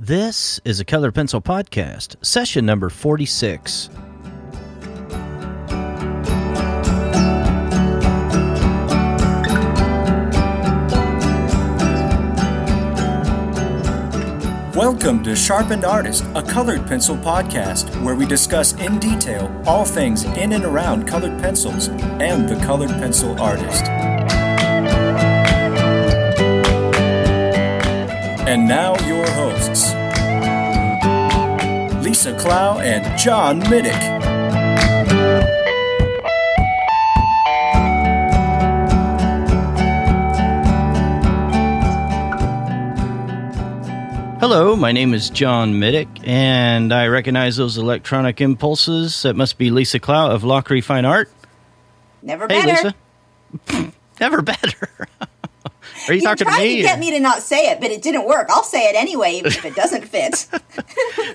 This is a Colored Pencil Podcast, session number 46. Welcome to Sharpened Artist, a colored pencil podcast where we discuss in detail all things in and around colored pencils and the colored pencil artist. And now, your hosts Lisa Clough and John Middick. Hello, my name is John Middick, and I recognize those electronic impulses. That must be Lisa Clough of Lachri Fine Art. Never Hey, better. Lisa. Never better. Are you, You talking to me? to get me to not say it, but it didn't work. I'll say it anyway, even if it doesn't fit.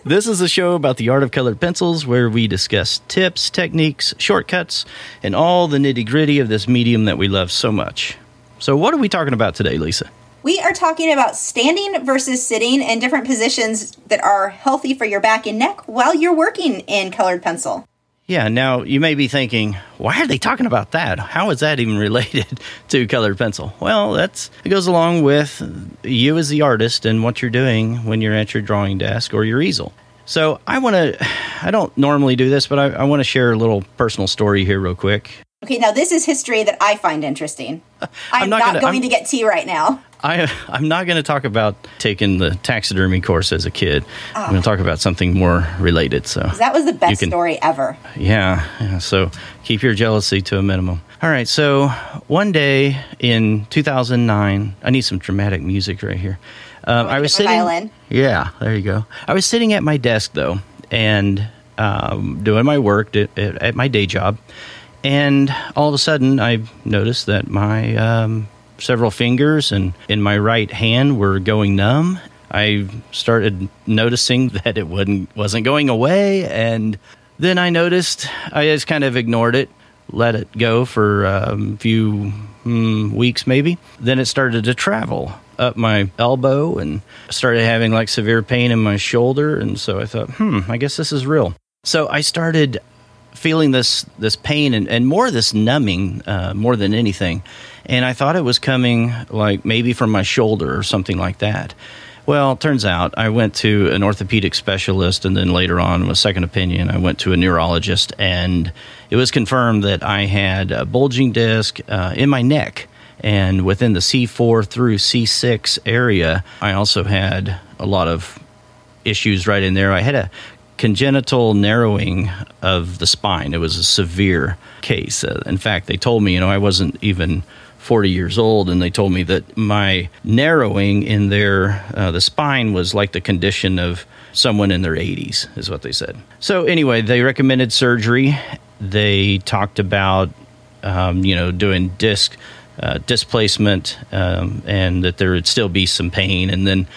This is a show about the art of colored pencils where we discuss tips, techniques, shortcuts, and all the nitty gritty of this medium that we love so much. So, what are we talking about today, Lisa? we are talking about standing versus sitting and different positions that are healthy for your back and neck while you're working in colored pencil. Yeah, now you may be thinking, why are they talking about that? How is that even related to colored pencil? Well, that's it goes along with you as the artist and what you're doing when you're at your drawing desk or your easel. So I want to, I don't normally do this, but I, I want to share a little personal story here, real quick. Okay, now this is history that I find interesting. I'm, not not, gonna- going I'm- to get tea right now. I, I'm not going to talk about taking the taxidermy course as a kid. I'm going to talk about something more related. So That was the best can- story ever. Yeah, yeah. So keep your jealousy to a minimum. All right. So one day in 2009, I need some dramatic music right here. Um, I was sitting. violin? Yeah, there you go. I was sitting at my desk though, and um, doing my work at at my day job, and all of a sudden I noticed that my um, several fingers and in my right hand were going numb. I started noticing that it wasn't wasn't going away, and then I noticed I just kind of ignored it, let it go for um, a few mm, weeks maybe. Then it started to travel up my elbow and started having like severe pain in my shoulder, and so I thought, hmm, I guess this is real. So I started feeling this this pain and, and more this numbing uh, more than anything. And i thought it was coming like maybe from my shoulder or something like that. Well turns out i went to an orthopedic specialist and then later on with second opinion i went to a neurologist. And it was confirmed that i had a bulging disc uh, in my neck. And within the c4 through c6 area i also had a lot of issues right in there. I had a congenital narrowing of the spine. It was a severe case. Uh, in fact, they told me, you know, I wasn't even 40 years old, and they told me that my narrowing in their uh, the spine was like the condition of someone in their 80s, is what they said. So anyway, they recommended surgery. They talked about, um, you know, doing disc. Uh, displacement um, and that there would still be some pain and then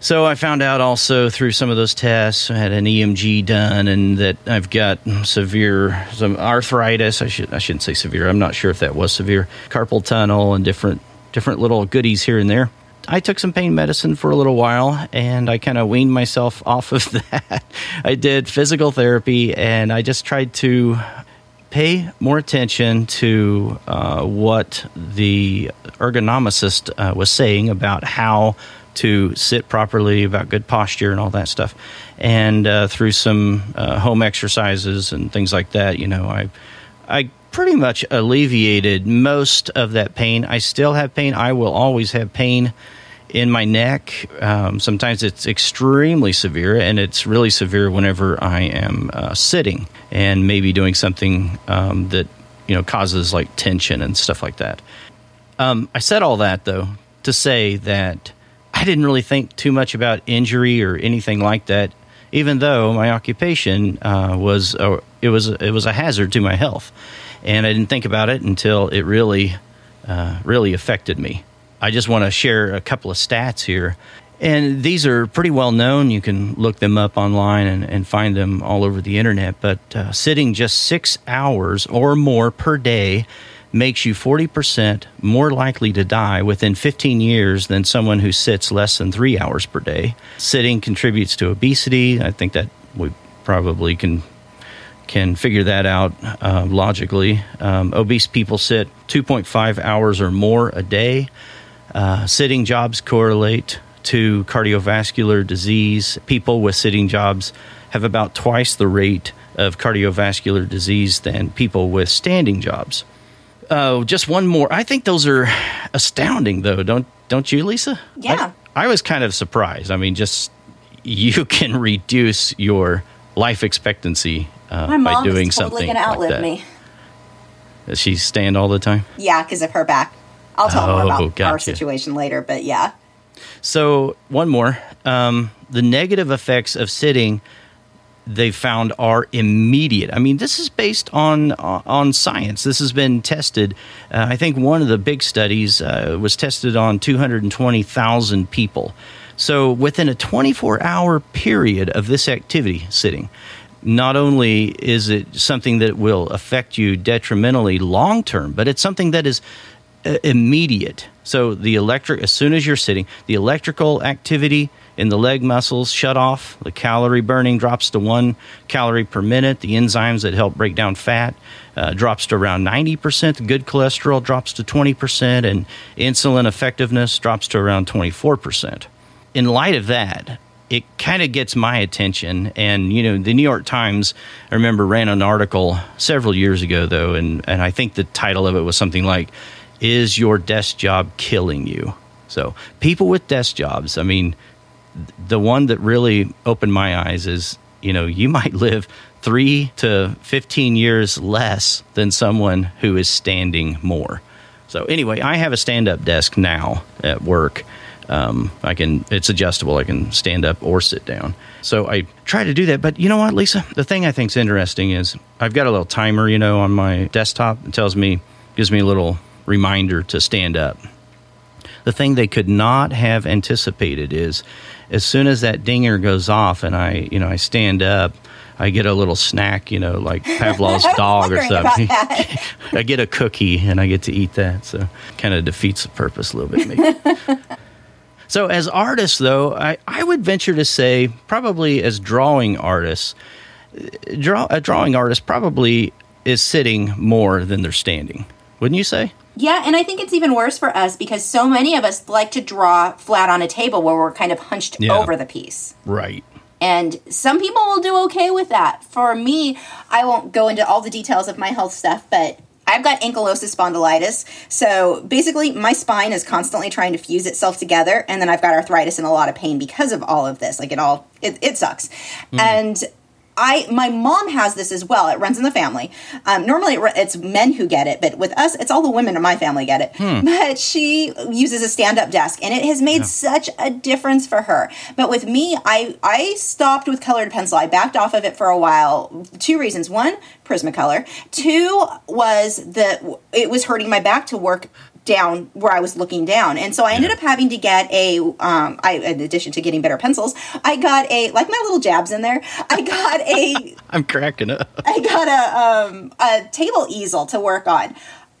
so I found out also through some of those tests, I had an EMG done, and that I've got severe some arthritis. I should I shouldn't say severe. I'm not sure if that was severe. Carpal tunnel and different different little goodies here and there. I took some pain medicine for a little while, and I kind of weaned myself off of that. I did physical therapy, and I just tried to pay more attention to uh, what the ergonomicist uh, was saying about how to sit properly, about good posture, and all that stuff. And uh, through some uh, home exercises and things like that, you know, I, I pretty much alleviated most of that pain. I still have pain. I will always have pain in my neck. Um, sometimes it's extremely severe, and it's really severe whenever I am uh, sitting and maybe doing something um, that you know causes like tension and stuff like that. Um, I said all that though to say that I didn't really think too much about injury or anything like that, even though my occupation uh, was a, it was it was a hazard to my health, and I didn't think about it until it really uh, really affected me. I just want to share a couple of stats here. And these are pretty well known. You can look them up online and, and find them all over the internet. But uh, sitting just six hours or more per day makes you 40% more likely to die within 15 years than someone who sits less than three hours per day. Sitting contributes to obesity. I think that we probably can can figure that out uh, logically. Um, obese people sit 2.5 hours or more a day. Uh, sitting jobs correlate to cardiovascular disease. People with sitting jobs have about twice the rate of cardiovascular disease than people with standing jobs. Uh, just one more. I think those are astounding, though. Don't don't you, Lisa? Yeah. I, I was kind of surprised. I mean, just you can reduce your life expectancy uh, My mom by doing is totally something going to outlive like that. me. Does she stand all the time? Yeah, because of her back. I'll tell more Oh, about our situation later, but yeah. So one more. Um, the negative effects of sitting they found are immediate. I mean, this is based on on science. This has been tested. Uh, I think one of the big studies uh, was tested on 220,000 people. So within a 24-hour period of this activity, sitting, not only is it something that will affect you detrimentally long term, but it's something that is uh, immediate. So the electric, as soon as you're sitting, the electrical activity in the leg muscles shut off. The calorie burning drops to one calorie per minute. The enzymes that help break down fat uh, drops to around 90%. Good cholesterol drops to 20%, and insulin effectiveness drops to around 24%. In light of that, it kind of gets my attention. And, you know, the New York Times, I remember, ran an article several years ago, though, and, and I think the title of it was something like, Is Your Desk Job Killing You? So, people with desk jobs, I mean, the one that really opened my eyes is, you know, you might live three to 15 years less than someone who is standing more. So, anyway, I have a stand up desk now at work. Um, I can, it's adjustable. I can stand up or sit down. So I try to do that. But you know what, Lisa? The thing I think is interesting is I've got a little timer, you know, on my desktop. It tells me, gives me a little reminder to stand up. The thing they could not have anticipated is as soon as that dinger goes off and I, you know, I stand up, I get a little snack, you know, like Pavlov's dog or something. I get a cookie and I get to eat that. So kind of defeats the purpose a little bit, maybe. so as artists, though, I, I would venture to say probably as drawing artists, draw, a drawing artist probably is sitting more than they're standing. Wouldn't you say? Yeah, and I think it's even worse for us because so many of us like to draw flat on a table where we're kind of hunched Yeah. over the piece. Right. And some people will do okay with that. For me, I won't go into all the details of my health stuff, but I've got ankylosing spondylitis. So basically, my spine is constantly trying to fuse itself together, and then I've got arthritis and a lot of pain because of all of this. Like it all, it, it sucks. Hmm. And I, my mom has this as well. It runs in the family. Um, normally, it, it's men who get it, but with us, it's all the women in my family get it. But she uses a stand-up desk, and it has made such a difference for her. But with me, I I stopped with colored pencil. I backed off of it for a while. Two reasons: one, Prismacolor. Two was the it was hurting my back to work down where I was looking down. And so I ended up having to get a, um, I, in addition to getting better pencils, I got a, like my little jabs in there, I got a, I'm cracking up. I got a, um, a table easel to work on.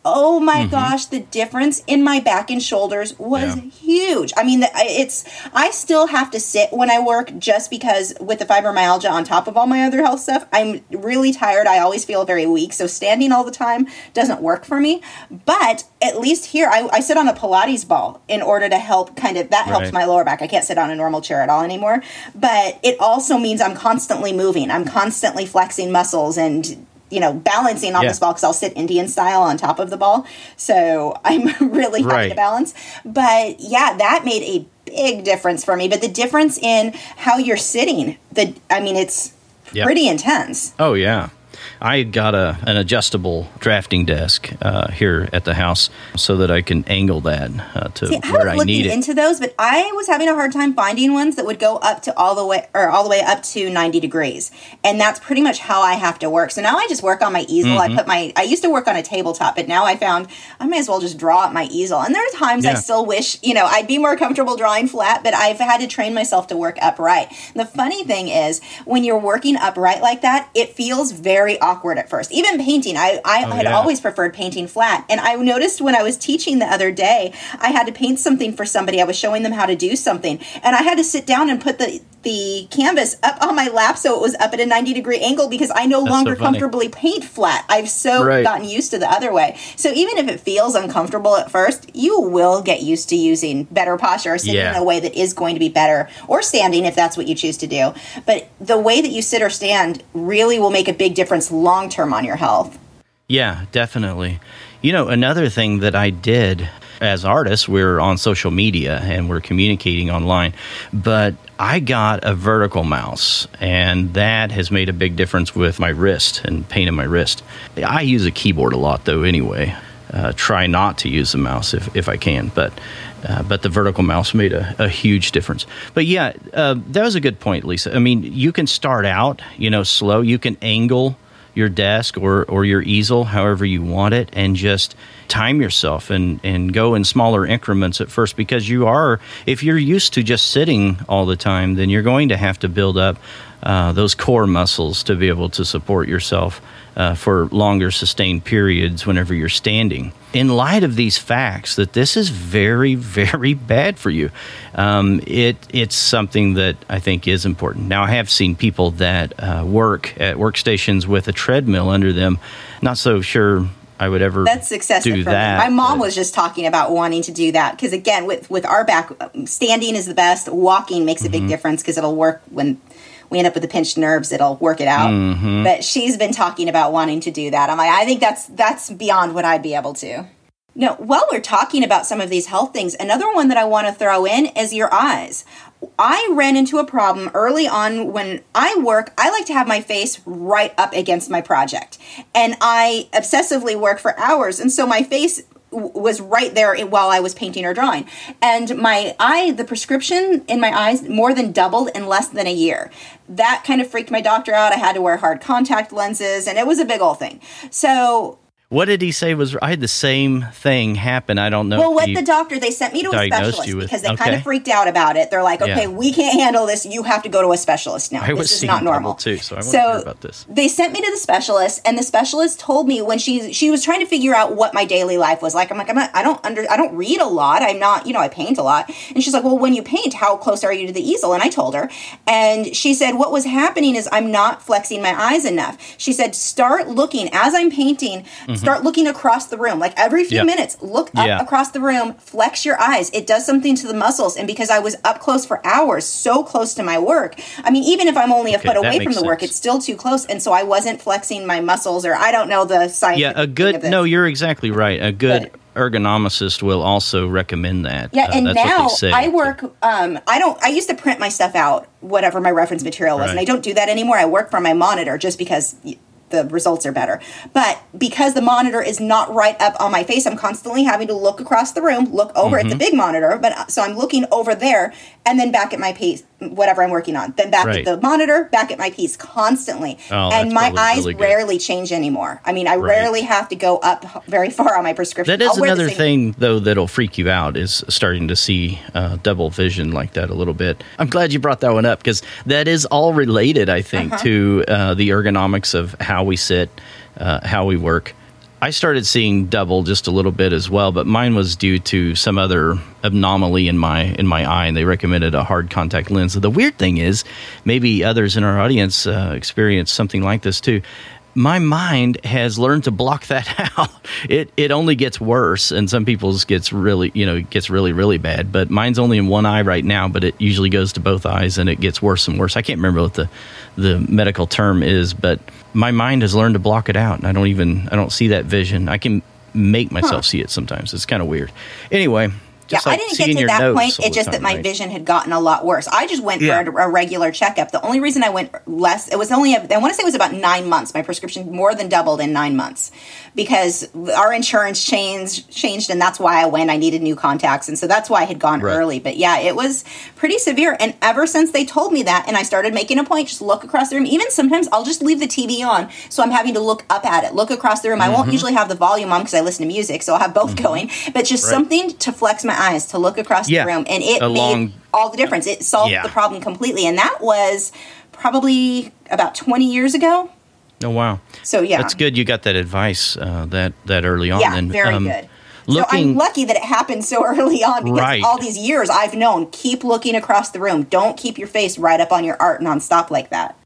Oh my mm-hmm. gosh, the difference in my back and shoulders was Yeah. huge. I mean, it's I still have to sit when I work just because with the fibromyalgia on top of all my other health stuff, I'm really tired. I always feel very weak, so standing all the time doesn't work for me. But at least here, I, I sit on a Pilates ball in order to help kind of that helps my lower back. I can't sit on a normal chair at all anymore. But it also means I'm constantly moving. I'm constantly flexing muscles and you know balancing on Yeah. this ball because I'll sit Indian style on top of the ball. So I'm really Right. to balance. But yeah, that made a big difference for me. But the difference in how you're sitting, the I mean, it's Yep. pretty intense. Oh yeah, I got a an adjustable drafting desk uh, here at the house so that I can angle that uh, to See, I where was I need it. into those, but I was having a hard time finding ones that would go up to all the way or all the way up to 90 degrees. And that's pretty much how I have to work. So now I just work on my easel. Mm-hmm. I put my I used to work on a tabletop, but now I found I may as well just draw at my easel. And there are times I still wish, you know, I'd be more comfortable drawing flat, but I've had to train myself to work upright. The funny thing is when you're working upright like that, it feels very very awkward at first. Even painting, I, I Oh, had yeah. always preferred painting flat. And I noticed when I was teaching the other day, I had to paint something for somebody. I was showing them how to do something. And I had to sit down and put the, the canvas up on my lap so it was up at a 90 degree angle because I no That's longer funny. comfortably paint flat. I've so Right. gotten used to the other way. So even if it feels uncomfortable at first, you will get used to using better posture or sitting Yeah. in a way that is going to be better or standing if that's what you choose to do. But the way that you sit or stand really will make a big difference long term on your health. Yeah, definitely. You know, another thing that I did as artists, we're on social media and we're communicating online, but I got a vertical mouse, and that has made a big difference with my wrist and pain in my wrist. I use a keyboard a lot, though, anyway. Uh, try not to use the mouse if, if I can, but uh, but the vertical mouse made a, a huge difference. But yeah, uh, that was a good point, Lisa. I mean, you can start out, you know, slow. You can angle your desk or, or your easel however you want it and just time yourself and, and go in smaller increments at first because you are if you're used to just sitting all the time then you're going to have to build up uh, those core muscles to be able to support yourself uh, for longer sustained periods whenever you're standing. In light of these facts, that this is very, very bad for you, um, it it's something that I think is important. Now, I have seen people that uh, work at workstations with a treadmill under them. Not so sure I would ever That's excessive do for that. me. My mom was just talking about wanting to do that because again, with with our back, standing is the best. Walking makes a Mm-hmm. big difference because it'll work when we end up with the pinched nerves. It'll work it out. Mm-hmm. But she's been talking about wanting to do that. I'm like, I think that's that's beyond what I'd be able to. No, while we're talking about some of these health things, another one that I want to throw in is your eyes. I ran into a problem early on when I work. I like to have my face right up against my project, and I obsessively work for hours, and so my face was right there while I was painting or drawing. And my eye, the prescription in my eyes more than doubled in less than a year. That kind of freaked my doctor out. I had to wear hard contact lenses, and it was a big old thing. So What did he say was? I had the same thing happen. I don't know. Well, what the doctor they sent me to a specialist you with- because they kind of freaked out about it. They're like, Yeah. okay, we can't handle this. You have to go to a specialist now. I was this is not normal too, so I want to hear about this. They sent me to the specialist, and the specialist told me when she she was trying to figure out what my daily life was like. I'm like, I'm not, I don't under I don't read a lot. I'm not you know I paint a lot, and she's like, well, when you paint, how close are you to the easel? And I told her, and she said what was happening is I'm not flexing my eyes enough. She said start looking as I'm painting, start looking across the room, like every few Mm-hmm. Yep. minutes, look up Yeah. across the room, flex your eyes. It does something to the muscles. And because I was up close for hours, so close to my work, I mean, even if I'm only a Okay, foot away from the work, it's still too close. And so I wasn't flexing my muscles, or I don't know the science. Yeah, a good. No, you're exactly right. A good But- ergonomicist will also recommend that. Yeah, Uh, and now. I work. Um, I don't. I used to print my stuff out, whatever my reference material was, and I don't do that anymore. I work from my monitor just because the results are better. But because the monitor is not right up on my face, I'm constantly having to look across the room, look over Mm-hmm. at the big monitor. But uh, so I'm looking over there, and then back at my piece, whatever I'm working on. Then back Right. at the monitor, back at my piece, constantly. Oh, and my eyes really rarely change anymore. I mean, I Right. rarely have to go up very far on my prescription. That is another thing, though, that'll freak you out is starting to see uh, double vision like that a little bit. I'm glad you brought that one up because that is all related, I think, Uh-huh. to uh, the ergonomics of how we sit, uh, how we work. I started seeing double just a little bit as well, but mine was due to some other anomaly in my in my eye, and they recommended a hard contact lens. The weird thing is, maybe others in our audience uh, experience something like this too. My mind has learned to block that out. It it only gets worse, and some people's gets really you know gets really really bad. But mine's only in one eye right now, but it usually goes to both eyes, and it gets worse and worse. I can't remember what the the medical term is, but my mind has learned to block it out, and I don't even I don't see that vision. I can make myself see it sometimes. It's kind of weird. Anyway, Yeah, like I didn't get to that point. It's just that my right? vision had gotten a lot worse. I just went Yeah. for a, a regular checkup. The only reason I went less, it was only, I want to say it was about nine months. My prescription more than doubled in nine months because our insurance changed, changed, and that's why I went. I needed new contacts, and so that's why I had gone Right. early. But yeah, it was pretty severe. And ever since they told me that, and I started making a point, just look across the room. Even sometimes I'll just leave the TV on, so I'm having to look up at it, look across the room. I Mm-hmm. won't usually have the volume on because I listen to music, so I'll have both going. But just Right. something to flex my eyes, to look across Yeah, the room, and it made all the difference. It solved Yeah. the problem completely, and that was probably about 20 years ago. Oh wow. So yeah, That's good. You got that advice uh, that that early on. Yeah, then. very Um, good. Looking, so I'm lucky that it happened so early on because Right. all these years I've known keep looking across the room. Don't keep your face right up on your art nonstop like that.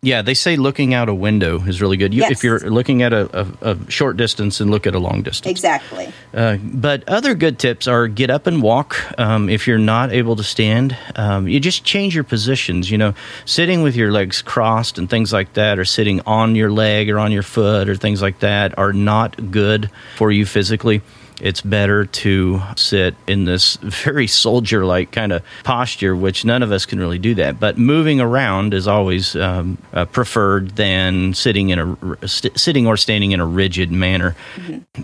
Yeah, they say looking out a window is really good. You, Yes. If you're looking at a, a, a short distance and look at a long distance. Exactly. Uh, but other good tips are get up and walk. Um, if you're not able to stand, um, you just change your positions. You know, sitting with your legs crossed and things like that, or sitting on your leg or on your foot or things like that, are not good for you physically. It's better to sit in this very soldier like kind of posture, which none of us can really do that. But moving around is always um, uh, preferred than sitting in a st- sitting or standing in a rigid manner.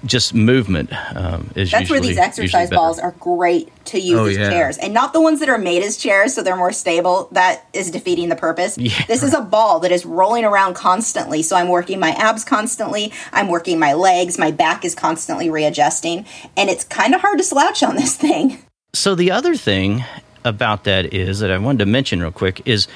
Just movement um, is Mm-hmm. That's where these exercise balls are great to use Oh, as yeah. chairs, and not the ones that are made as chairs, so they're more stable. That is defeating the purpose. Yeah. This is a ball that is rolling around constantly, so I'm working my abs constantly. I'm working my legs. My back is constantly readjusting, and it's kind of hard to slouch on this thing. So the other thing about that is that I wanted to mention real quick is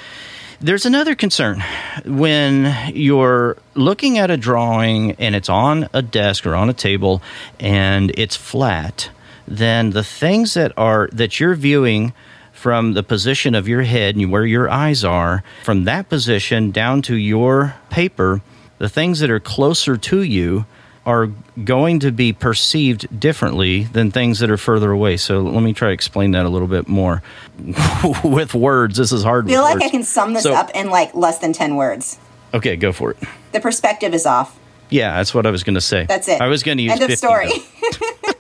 there's another concern when you're looking at a drawing and it's on a desk or on a table and it's flat then the things that are that you're viewing from the position of your head and where your eyes are from that position down to your paper the things that are closer to you are going to be perceived differently than things that are further away. So let me try to explain that a little bit more with words. This is hard. I feel like I can sum this So- up in like less than 10 words. Okay, go for it. The perspective is off. Yeah, that's what I was going to say. That's it. I was going to use End of 50, story.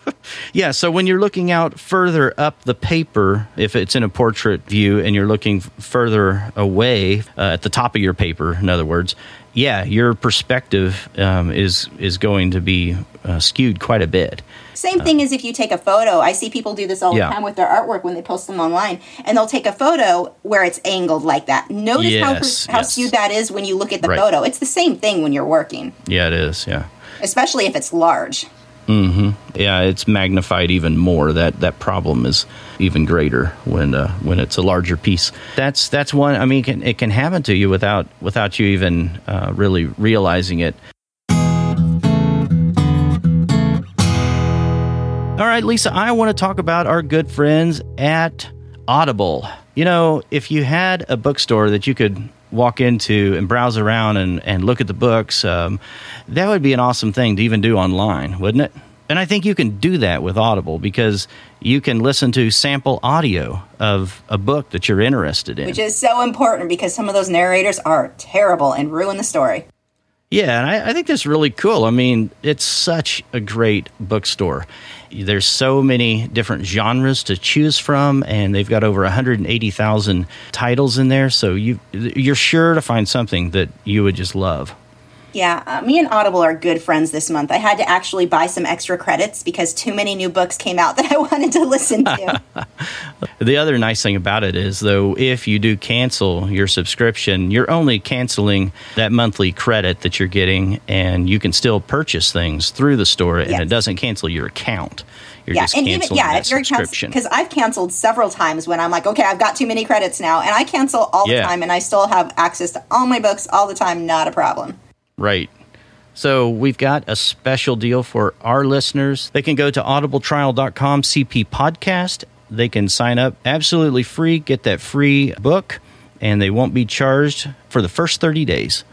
Yeah, so when you're looking out further up the paper, if it's in a portrait view and you're looking further away uh, at the top of your paper, in other words, yeah, your perspective um, is is going to be uh, skewed quite a bit. Same thing as if you take a photo. I see people do this all Yeah. the time with their artwork when they post them online, and they'll take a photo where it's angled like that. Notice Yes, how, how yes. skewed that is when you look at the Right. photo. It's the same thing when you're working, Yeah, it is. Yeah. especially if it's large. Yeah, it's magnified even more. That that problem is even greater when uh, when it's a larger piece. That's that's one. I mean, it can, it can happen to you without without you even uh, really realizing it. All right, Lisa, I want to talk about our good friends at Audible. You know, if you had a bookstore that you could walk into and browse around and, and look at the books, um, that would be an awesome thing to even do online, wouldn't it? And I think you can do that with Audible because you can listen to sample audio of a book that you're interested in. Which is so important because some of those narrators are terrible and ruin the story. Yeah, and I, I think that's really cool. I mean, it's such a great bookstore. There's so many different genres to choose from, and they've got over 180,000 titles in there. So you you're sure to find something that you would just love. Yeah, uh, me and Audible are good friends this month. I had to actually buy some extra credits because too many new books came out that I wanted to listen to. The other nice thing about it is, though, if you do cancel your subscription, you're only canceling that monthly credit that you're getting, and you can still purchase things through the store, and Yes. it doesn't cancel your account. You're yeah, just and even yeah, if you're subscription. because I've canceled several times when I'm like, okay, I've got too many credits now, and I cancel all Yeah. the time, and I still have access to all my books all the time, not a problem. Right. So we've got a special deal for our listeners. They can go to audibletrial.com CP podcast. They can sign up absolutely free, get that free book, and they won't be charged for the first 30 days.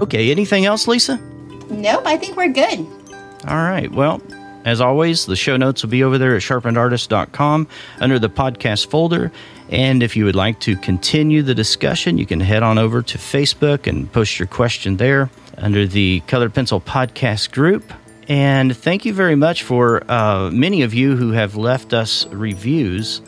Okay, anything else, Lisa? Nope, I think we're good. All right. Well, as always, the show notes will be over there at sharpenedartist.com under the podcast folder. And if you would like to continue the discussion, you can head on over to Facebook and post your question there under the Colored Pencil Podcast group. And thank you very much for uh, many of you who have left us reviews.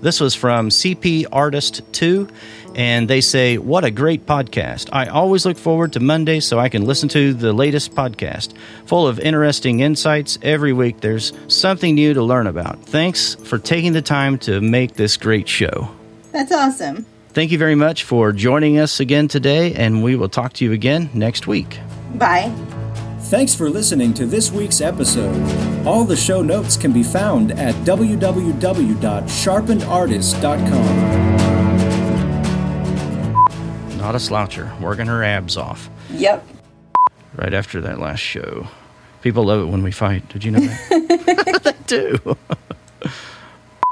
This was from CP Artist 2, and they say, What a great podcast. I always look forward to Monday so I can listen to the latest podcast. Full of interesting insights. Every week there's something new to learn about. Thanks for taking the time to make this great show. That's awesome. Thank you very much for joining us again today, and we will talk to you again next week. Bye. Thanks for listening to this week's episode. All the show notes can be found at www.sharpenedartist.com. Not a sloucher, working her abs off. Yep. Right after that last show. People love it when we fight. Did you know that? they do.